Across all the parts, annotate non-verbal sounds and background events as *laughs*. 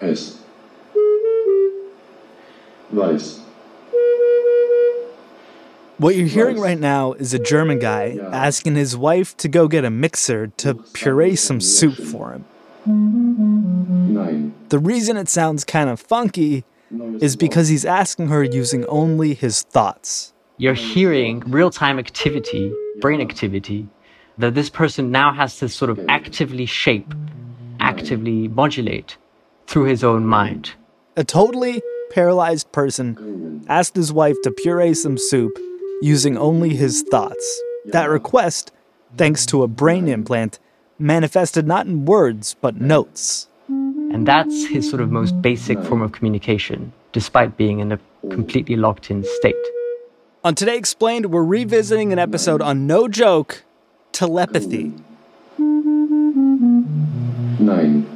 S. Weiß. What you're hearing right now is a German guy asking his wife to go get a mixer to puree some soup for him. Nein. The reason it sounds kind of funky is because he's asking her using only his thoughts. You're hearing real time activity, brain activity, that this person now has to sort of actively shape, actively modulate through his own mind. A totally paralyzed person asked his wife to puree some soup using only his thoughts. That request, thanks to a brain implant, manifested not in words but notes. And that's his sort of most basic form of communication, despite being in a completely locked in state. On Today Explained, we're revisiting an episode on no joke telepathy. Nein.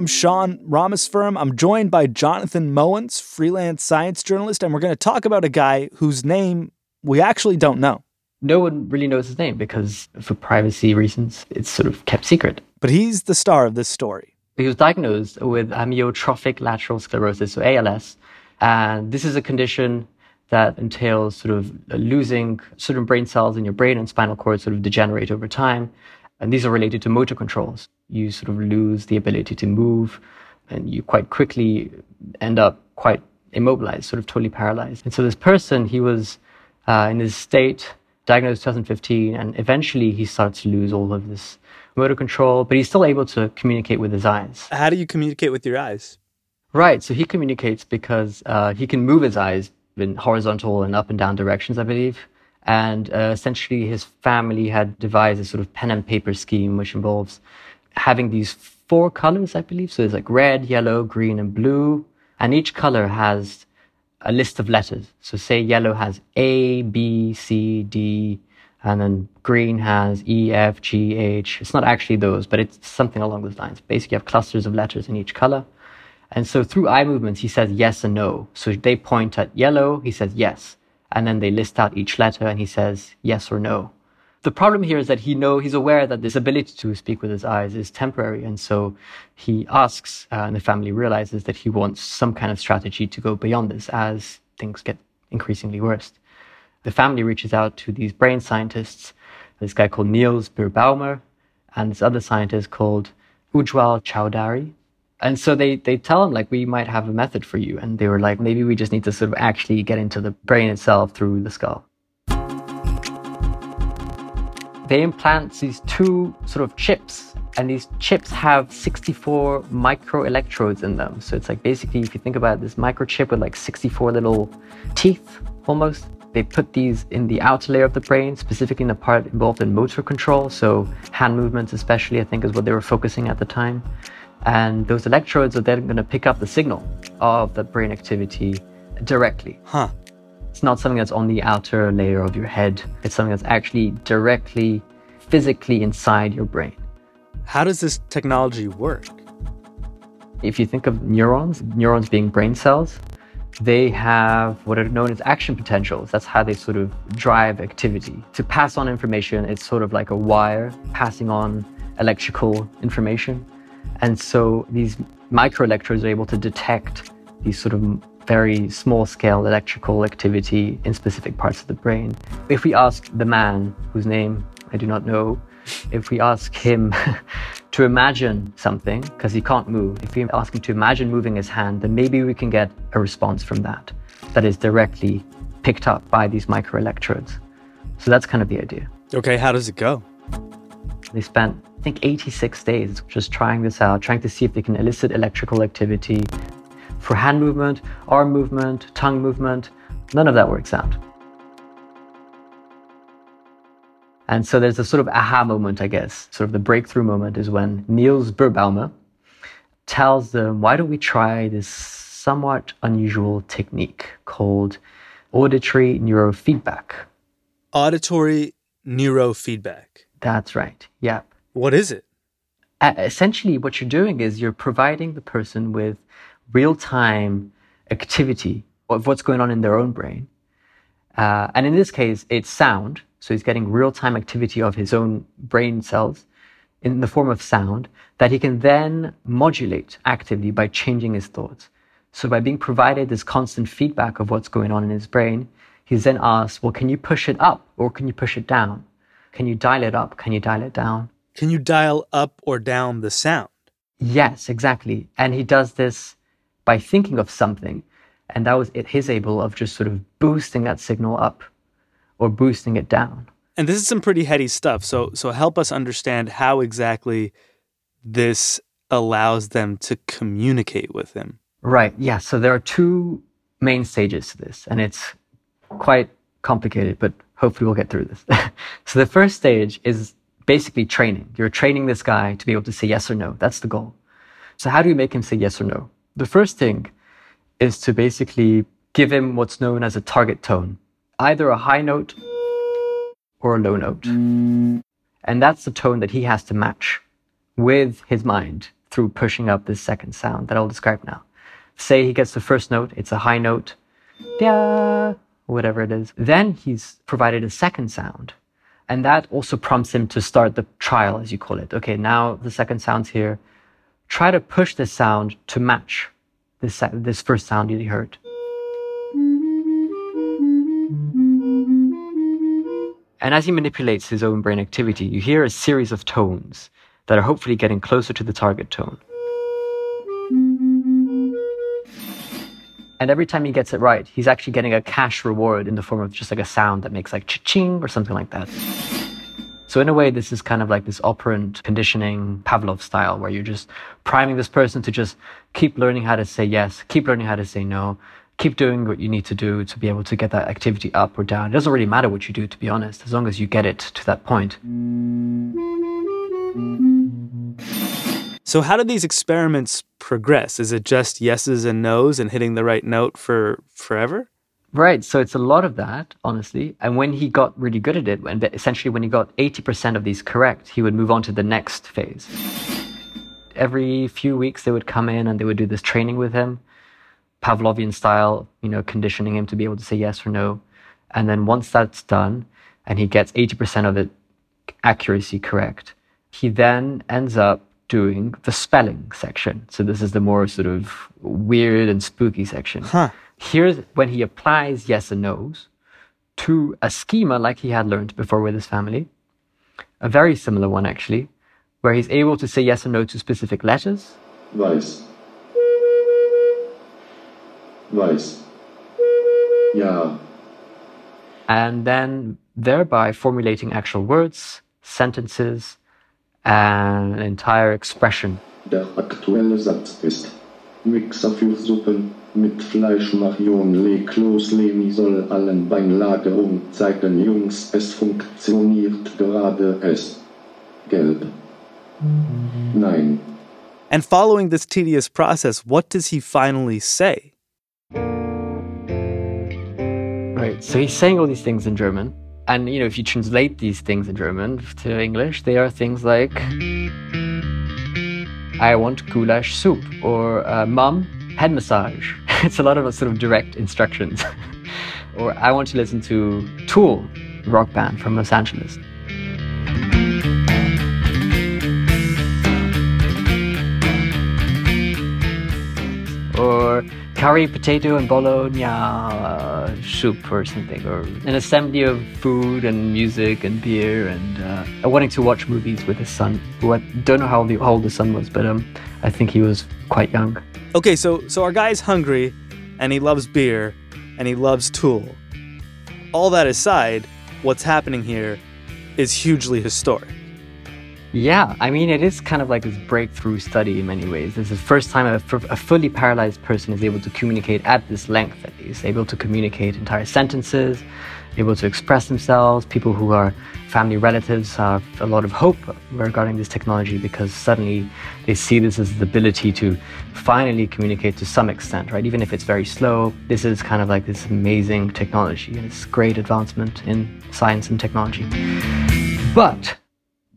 I'm Sean Rameswaram. I'm joined by Jonathan Moens, freelance science journalist, and we're going to talk about a guy whose name we actually don't know. No one really knows his name because, for privacy reasons, it's sort of kept secret. But he's the star of this story. He was diagnosed with amyotrophic lateral sclerosis, so ALS. And this is a condition that entails sort of losing certain brain cells in your brain and spinal cord sort of degenerate over time. And these are related to motor controls. You sort of lose the ability to move and you quite quickly end up quite immobilized, sort of totally paralyzed. And so this person, he was uh, in this state, diagnosed 2015, and eventually he starts to lose all of this motor control, but he's still able to communicate with his eyes. How do you communicate with your eyes? Right. So he communicates because uh, he can move his eyes in horizontal and up and down directions, I believe. And uh, essentially, his family had devised a sort of pen and paper scheme, which involves having these four colors, I believe. So there's like red, yellow, green, and blue. And each color has a list of letters. So say yellow has A, B, C, D, and then green has E, F, G, H. It's not actually those, but it's something along those lines. Basically, you have clusters of letters in each color. And so through eye movements, he says yes and no. So they point at yellow, he says yes. And then they list out each letter and he says yes or no. The problem here is that he know he's aware that this ability to speak with his eyes is temporary, and so he asks, uh, and the family realizes that he wants some kind of strategy to go beyond this as things get increasingly worse. The family reaches out to these brain scientists, this guy called Niels Birbaumer, and this other scientist called Ujwal Chaudhary. And so they, they tell him, like, we might have a method for you. And they were like, maybe we just need to sort of actually get into the brain itself through the skull. They implant these two sort of chips, and these chips have 64 micro electrodes in them. So it's like basically, if you think about it, this microchip with like 64 little teeth almost, they put these in the outer layer of the brain, specifically in the part involved in motor control. So hand movements, especially, I think, is what they were focusing at the time. And those electrodes are then going to pick up the signal of the brain activity directly. Huh. It's not something that's on the outer layer of your head. It's something that's actually directly, physically inside your brain. How does this technology work? If you think of neurons, neurons being brain cells, they have what are known as action potentials. That's how they sort of drive activity. To pass on information, it's sort of like a wire passing on electrical information. And so these microelectrodes are able to detect these sort of very small scale electrical activity in specific parts of the brain. If we ask the man, whose name I do not know, if we ask him *laughs* to imagine something, because he can't move, if we ask him to imagine moving his hand, then maybe we can get a response from that that is directly picked up by these microelectrodes. So that's kind of the idea. Okay, how does it go? They spent, I think, 86 days just trying this out, trying to see if they can elicit electrical activity for hand movement, arm movement, tongue movement. None of that works out. And so there's a sort of aha moment, I guess. Sort of the breakthrough moment is when Niels Birbaumer tells them, why don't we try this somewhat unusual technique called auditory neurofeedback? Auditory neurofeedback. That's right. Yeah. What is it? Uh, essentially, what you're doing is you're providing the person with real time activity of what's going on in their own brain. Uh, and in this case, it's sound. So he's getting real time activity of his own brain cells in the form of sound that he can then modulate actively by changing his thoughts. So by being provided this constant feedback of what's going on in his brain, he's then asked, well, can you push it up or can you push it down? Can you dial it up? Can you dial it down? Can you dial up or down the sound? Yes, exactly. And he does this by thinking of something. And that was it, his able of just sort of boosting that signal up or boosting it down. And this is some pretty heady stuff. So so help us understand how exactly this allows them to communicate with him. Right. Yeah. So there are two main stages to this, and it's quite complicated, but hopefully we'll get through this. *laughs* so the first stage is basically training. You're training this guy to be able to say yes or no. That's the goal. So how do you make him say yes or no? The first thing is to basically give him what's known as a target tone, either a high note or a low note. And that's the tone that he has to match with his mind through pushing up this second sound that I'll describe now. Say he gets the first note, it's a high note, da, whatever it is. Then he's provided a second sound. And that also prompts him to start the trial, as you call it. Okay, now the second sound's here. Try to push this sound to match this, this first sound you heard. And as he manipulates his own brain activity, you hear a series of tones that are hopefully getting closer to the target tone. And every time he gets it right, he's actually getting a cash reward in the form of just like a sound that makes like ching or something like that. So in a way, this is kind of like this operant conditioning Pavlov style, where you're just priming this person to just keep learning how to say yes, keep learning how to say no, keep doing what you need to do to be able to get that activity up or down. It doesn't really matter what you do, to be honest, as long as you get it to that point. So how do these experiments progress? Is it just yeses and nos and hitting the right note for forever? Right. So it's a lot of that, honestly. And when he got really good at it, and essentially when he got 80% of these correct, he would move on to the next phase. Every few weeks, they would come in and they would do this training with him, Pavlovian style, you know, conditioning him to be able to say yes or no. And then once that's done and he gets 80% of it accuracy correct, he then ends up doing the spelling section. So this is the more sort of weird and spooky section. Huh. Here's when he applies yes and no's to a schema like he had learned before with his family, a very similar one actually, where he's able to say yes or no to specific letters. Weiß. Weiß. Ja. And then thereby formulating actual words, sentences, and an entire expression. Der aktuelle Satz ist Mixer für Suppen mit Fleisch Marion leg los Leni soll allen Beinlagerung zeigen Jungs es funktioniert gerade es gelb Nein And following this tedious process, what does he finally say? Right. So he's saying all these things in German. And, you know, if you translate these things in German to English, they are things like I want goulash soup, or uh, mom, head massage. *laughs* it's a lot of sort of direct instructions. *laughs* or I want to listen to Tool, rock band from Los Angeles. Or curry, potato, and bologna uh, soup or something, or an assembly of food and music and beer, and uh, wanting to watch movies with his son, who I don't know how old the son was, but um, I think he was quite young. Okay, so so our guy's hungry, and he loves beer, and he loves Tool. All that aside, what's happening here is hugely historic. Yeah, I mean, it is kind of like this breakthrough study in many ways. This is the first time a, a, fully paralyzed person is able to communicate at this length, at least, able to communicate entire sentences, able to express themselves. People who are family relatives have a lot of hope regarding this technology because suddenly they see this as the ability to finally communicate to some extent, right? Even if it's very slow, this is kind of like this amazing technology and it's great advancement in science and technology. But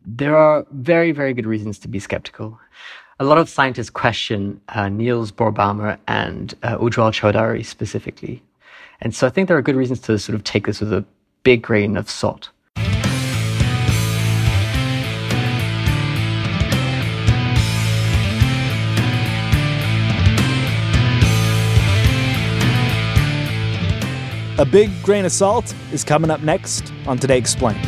there are very, very good reasons to be skeptical. A lot of scientists question uh, Niels Birbaumer and uh, Ujwal Chaudhary specifically. And so I think there are good reasons to sort of take this with a big grain of salt. A big grain of salt is coming up next on Today Explained.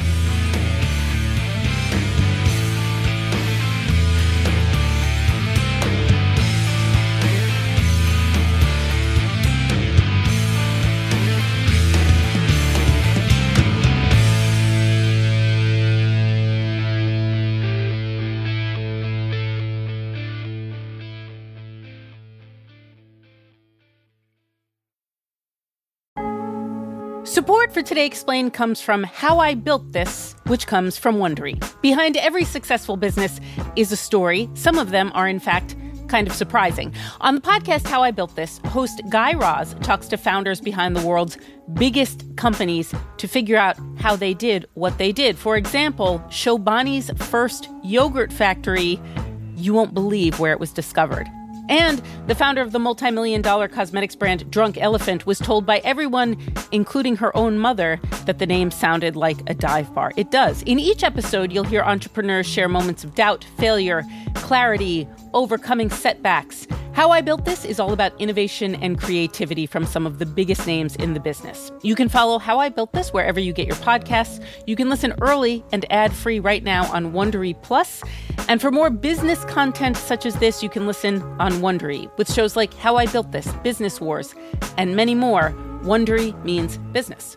Support for Today Explained comes from How I Built This, which comes from Wondery. Behind every successful business is a story. Some of them are, in fact, kind of surprising. On the podcast How I Built This, host Guy Raz talks to founders behind the world's biggest companies to figure out how they did what they did. For example, Chobani's first yogurt factory, you won't believe where it was discovered. And the founder of the multi million dollar cosmetics brand Drunk Elephant was told by everyone, including her own mother, that the name sounded like a dive bar. It does. In each episode, you'll hear entrepreneurs share moments of doubt, failure, clarity, overcoming setbacks. How I Built This is all about innovation and creativity from some of the biggest names in the business. You can follow How I Built This wherever you get your podcasts. You can listen early and ad free right now on Wondery Plus. And for more business content such as this, you can listen on Wondery with shows like How I Built This, Business Wars, and many more. Wondery means business.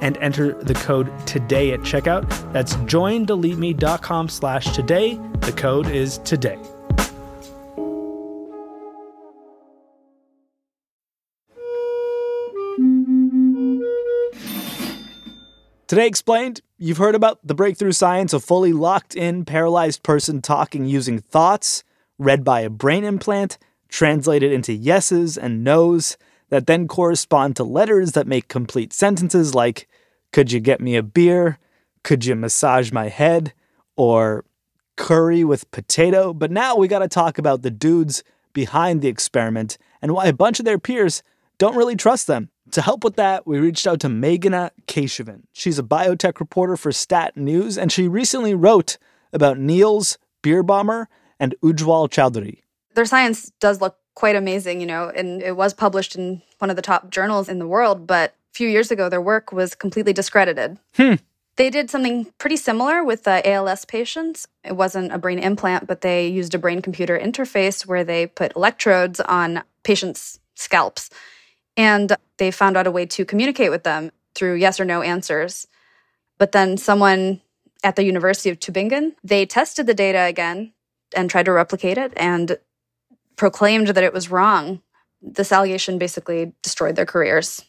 and enter the code today at checkout. That's joindeleteme.com slash today. The code is today. Today Explained, you've heard about the breakthrough science of fully locked in paralyzed person talking using thoughts read by a brain implant, translated into yeses and nos that then correspond to letters that make complete sentences like, Could you get me a beer? Could you massage my head? Or curry with potato. But now we got to talk about the dudes behind the experiment and why a bunch of their peers don't really trust them. To help with that, we reached out to Meghana Keshavan. She's a biotech reporter for Stat News, and she recently wrote about Niels Birbaumer and Ujwal Chaudhary. Their science does look quite amazing, you know, and it was published in one of the top journals in the world, but a few years ago, their work was completely discredited. Hmm. They did something pretty similar with uh, ALS patients. It wasn't a brain implant, but they used a brain computer interface where they put electrodes on patients' scalps. And they found out a way to communicate with them through yes or no answers. But then someone at the University of Tübingen, they tested the data again and tried to replicate it and proclaimed that it was wrong. This allegation basically destroyed their careers.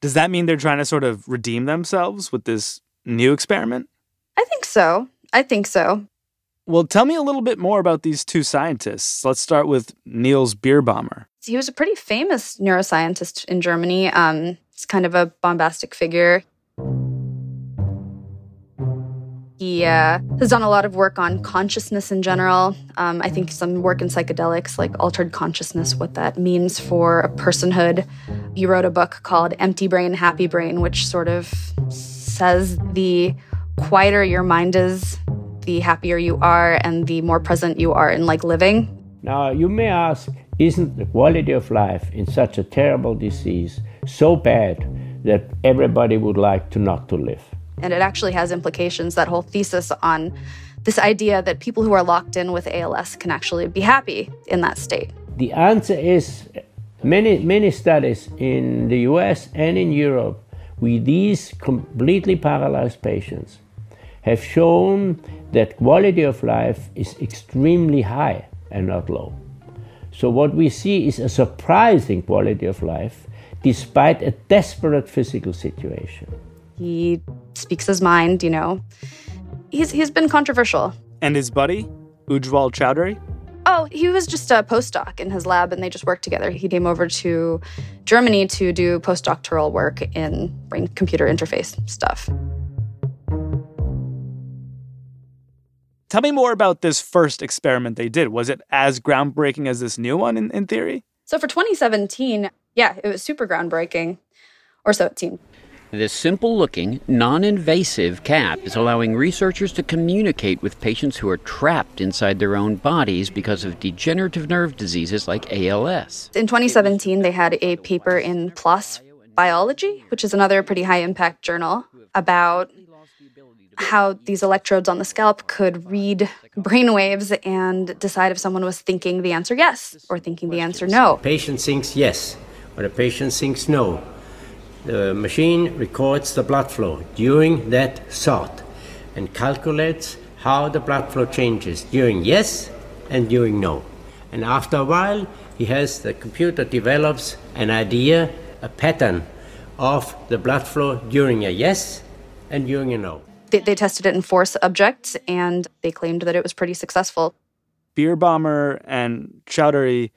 Does that mean they're trying to sort of redeem themselves with this new experiment? I think so. I think so. Well, tell me a little bit more about these two scientists. Let's start with Niels Birbaumer. He was a pretty famous neuroscientist in Germany. Um, he's kind of a bombastic figure. He uh, has done a lot of work on consciousness in general. Um, I think some work in psychedelics, like altered consciousness, what that means for a personhood. He wrote a book called Empty Brain, Happy Brain, which sort of says the quieter your mind is, the happier you are, and the more present you are in like living. Now, you may ask, isn't the quality of life in such a terrible disease so bad that everybody would like to not to live? And it actually has implications, that whole thesis on this idea that people who are locked in with ALS can actually be happy in that state. The answer is many, many studies in the US and in Europe with these completely paralyzed patients have shown that quality of life is extremely high and not low. So, what we see is a surprising quality of life despite a desperate physical situation. He speaks his mind, you know. He's, he's been controversial. And his buddy, Ujwal Chaudhary? Oh, he was just a postdoc in his lab and they just worked together. He came over to Germany to do postdoctoral work in brain computer interface stuff. Tell me more about this first experiment they did. Was it as groundbreaking as this new one in, in theory? So for 2017, yeah, it was super groundbreaking, or so it seemed. This simple looking, non invasive cap is allowing researchers to communicate with patients who are trapped inside their own bodies because of degenerative nerve diseases like ALS. In 2017, they had a paper in PLOS Biology, which is another pretty high impact journal, about how these electrodes on the scalp could read brainwaves and decide if someone was thinking the answer yes or thinking the answer no. Patient thinks yes, or the patient thinks no the machine records the blood flow during that thought and calculates how the blood flow changes during yes and during no. And after a while, he has the computer develops an idea, a pattern of the blood flow during a yes and during a no. They, they tested it in four subjects and they claimed that it was pretty successful. Birbaumer and Chaudhary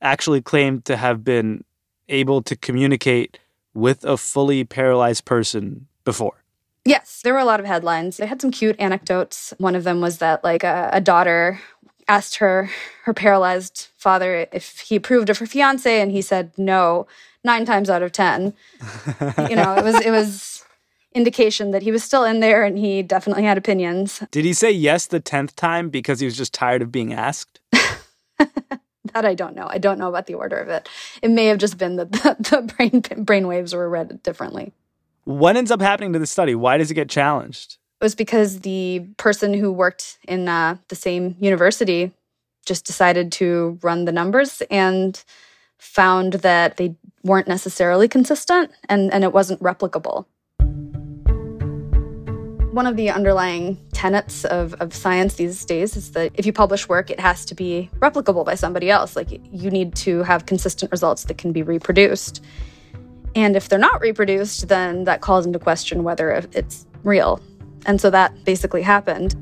actually claimed to have been able to communicate with a fully paralyzed person before? Yes, there were a lot of headlines. They had some cute anecdotes. One of them was that like a, a daughter asked her her paralyzed father if he approved of her fiance and he said no 9 times out of 10. *laughs* you know, it was it was indication that he was still in there and he definitely had opinions. Did he say yes the 10th time because he was just tired of being asked? *laughs* That I don't know. I don't know about the order of it. It may have just been that the, *laughs* the brain brain waves were read differently. What ends up happening to the study? Why does it get challenged? It was because the person who worked in uh, the same university just decided to run the numbers and found that they weren't necessarily consistent and, and it wasn't replicable one of the underlying tenets of, of science these days is that if you publish work, it has to be replicable by somebody else. Like you need to have consistent results that can be reproduced. And if they're not reproduced, then that calls into question whether it's real. And so that basically happened.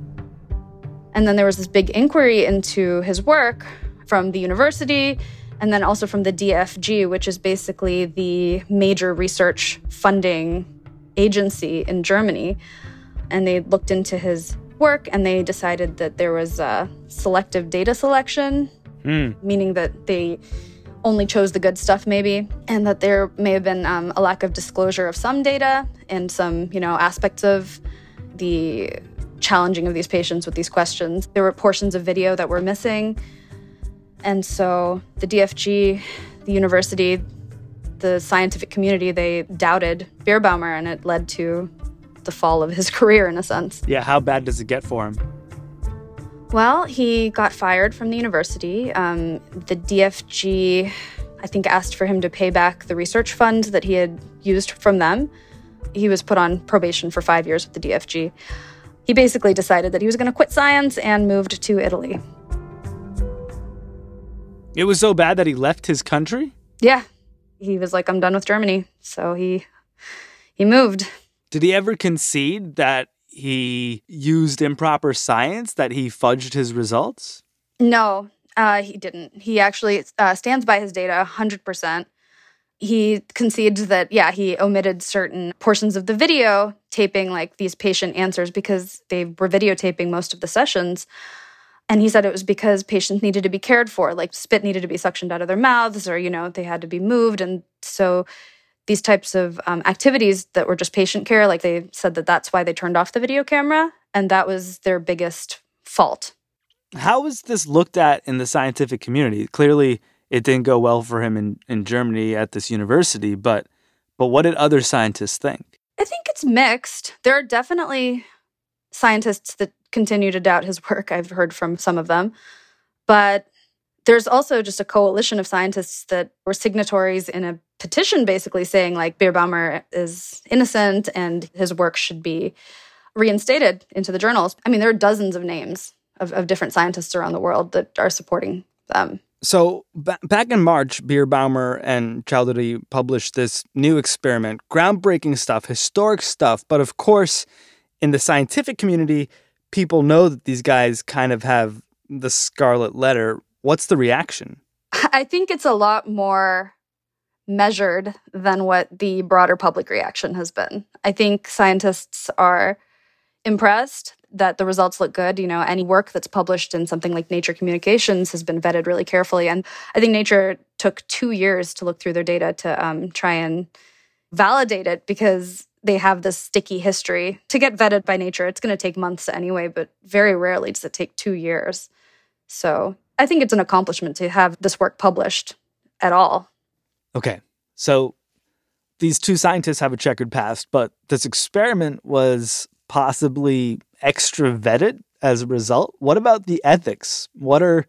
And then there was this big inquiry into his work from the university and then also from the DFG, which is basically the major research funding agency in Germany and they looked into his work and they decided that there was a selective data selection Mm. meaning that they only chose the good stuff, maybe, and that there may have been um, a lack of disclosure of some data and some, you know, aspects of the challenging of these patients with these questions. There were portions of video that were missing. And so the DFG, the university, the scientific community, they doubted Birbaumer, and it led to the fall of his *laughs* career in a sense. Yeah, how bad does it get for him? Well, he got fired from the university. Um, the DFG, I think, asked for him to pay back the research fund that he had used from them. He was put on probation for five years with the DFG. He basically decided that he was going to quit science and moved to Italy. It was so bad that he left his country? Yeah, he was like, I'm done with Germany. So he he moved. Did he ever concede that he used improper science, that he fudged his results? No, uh, he didn't. He actually uh, stands by his data 100%. He concedes that, yeah, he omitted certain portions of the video taping like these patient answers because they were videotaping most of the sessions. And he said it was because patients needed to be cared for, like spit needed to be suctioned out of their mouths or, you know, they had to be moved. And so these types of um, activities that were just patient care, like they said that that's why they turned off the video camera. And that was their biggest fault. How was this looked at in the scientific community? Clearly, it didn't go well for him in, in Germany at this university, but but what did other scientists think? I think it's mixed. There are definitely scientists that continue to doubt his work. I've heard from some of them. But there's also just a coalition of scientists that were signatories in a petition basically saying like Birbaumer is innocent and his work should be reinstated into the journals. I mean, there are dozens of names of, of different scientists around the world that are supporting them. So b- back in March, Birbaumer and Chaudhary published this new experiment, groundbreaking stuff, historic stuff. But of course, in the scientific community, people know that these guys kind of have the scarlet letter. What's the reaction? *laughs* I think it's a lot more measured than what the broader public reaction has been. I think scientists are impressed that the results look good. You know, any work that's published in something like Nature Communications has been vetted really carefully. And I think Nature took two years to look through their data to um, try and validate it because they have this sticky history. To get vetted by Nature, it's going to take months anyway, but very rarely does it take two years. So I think it's an accomplishment to have this work published at all. Okay. So these two scientists have a checkered past, but this experiment was possibly extra vetted as a result. What about the ethics? What are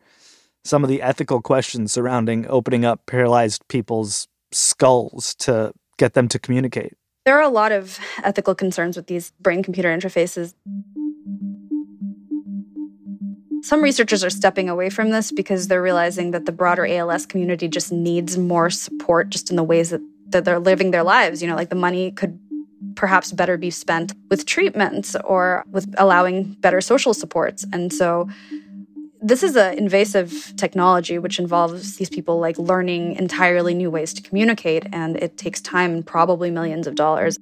some of the ethical questions surrounding opening up paralyzed people's skulls to get them to communicate? There are a lot of ethical concerns with these brain computer interfaces. Some researchers are stepping away from this because they're realizing that the broader ALS community just needs more support just in the ways that, that they're living their lives. You know, like the money could perhaps better be spent with treatments or with allowing better social supports. And so this is an invasive technology which involves these people like learning entirely new ways to communicate and it takes time and probably millions of dollars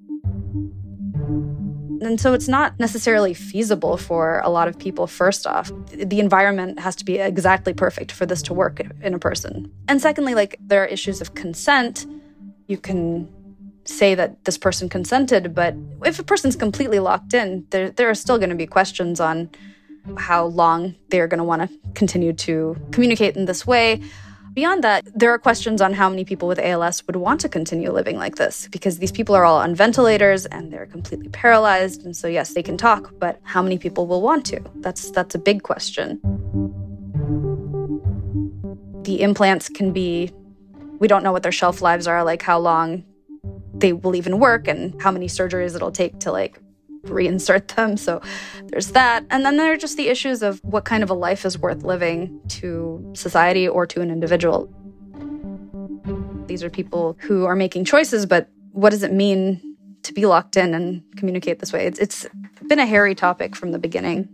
and so it's not necessarily feasible for a lot of people first off. The environment has to be exactly perfect for this to work in a person. And secondly like there are issues of consent. You can say that this person consented but if a person's completely locked in there, there are still going to be questions on how long they're going to want to continue to communicate in this way. Beyond that, there are questions on how many people with ALS would want to continue living like this because these people are all on ventilators and they're completely paralyzed and so yes, they can talk, but how many people will want to? That's that's a big question. The implants can be we don't know what their shelf lives are, like how long they will even work and how many surgeries it'll take to like reinsert them. So there's that. And then there are just the issues of what kind of a life is worth living to society or to an individual. These are people who are making choices, but what does it mean to be locked in and communicate this way? It's, it's been a hairy topic from the beginning.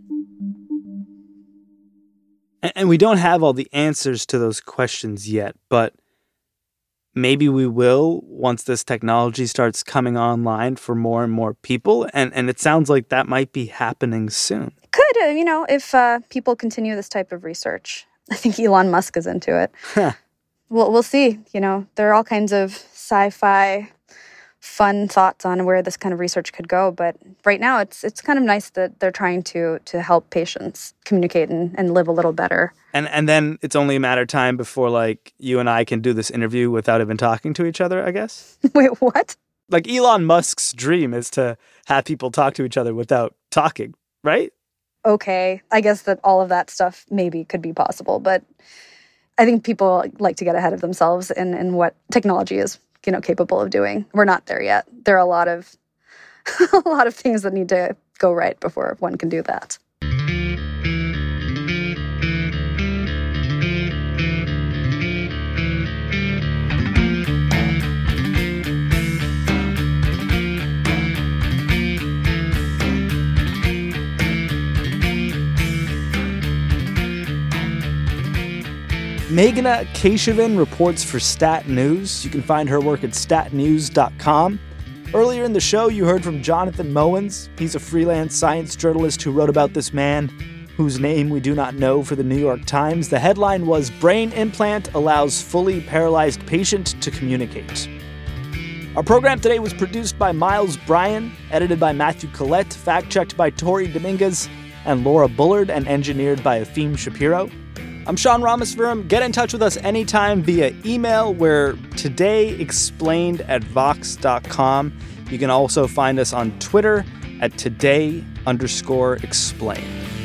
And we don't have all the answers to those questions yet, but maybe we will once this technology starts coming online for more and more people and and it sounds like that might be happening soon could uh, you know if uh, people continue this type of research *laughs* I think Elon Musk is into it. We'll, we'll see. You know, there are all kinds of sci fi fun thoughts on where this kind of research could go. But right now, it's it's kind of nice that they're trying to to help patients communicate and, and live a little better. And and then it's only a matter of time before like you and I can do this interview without even talking to each other. I guess. *laughs* Wait, what? Like Elon Musk's dream is to have people talk to each other without talking, right? Okay, I guess that all of that stuff maybe could be possible, but I think people like to get ahead of themselves in, in what technology is, you know, capable of doing. We're not there yet. There are a lot of *laughs* a lot of things that need to go right before one can do that. Meghana Keshavan reports for Stat News. You can find her work at statnews.com. Earlier in the show, you heard from Jonathan Moens. He's a freelance science journalist who wrote about this man, whose name we do not know, for the New York Times. The headline was Brain Implant Allows Fully Paralyzed Patient to Communicate. Our program today was produced by Miles Bryan, edited by Matthew Collette, fact checked by Tori Dominguez and Laura Bullard, and engineered by Efim Shapiro. I'm Sean Rameswaram. Get in touch with us anytime via email. We're today explained at vox.com. You can also find us on Twitter at today underscore explained.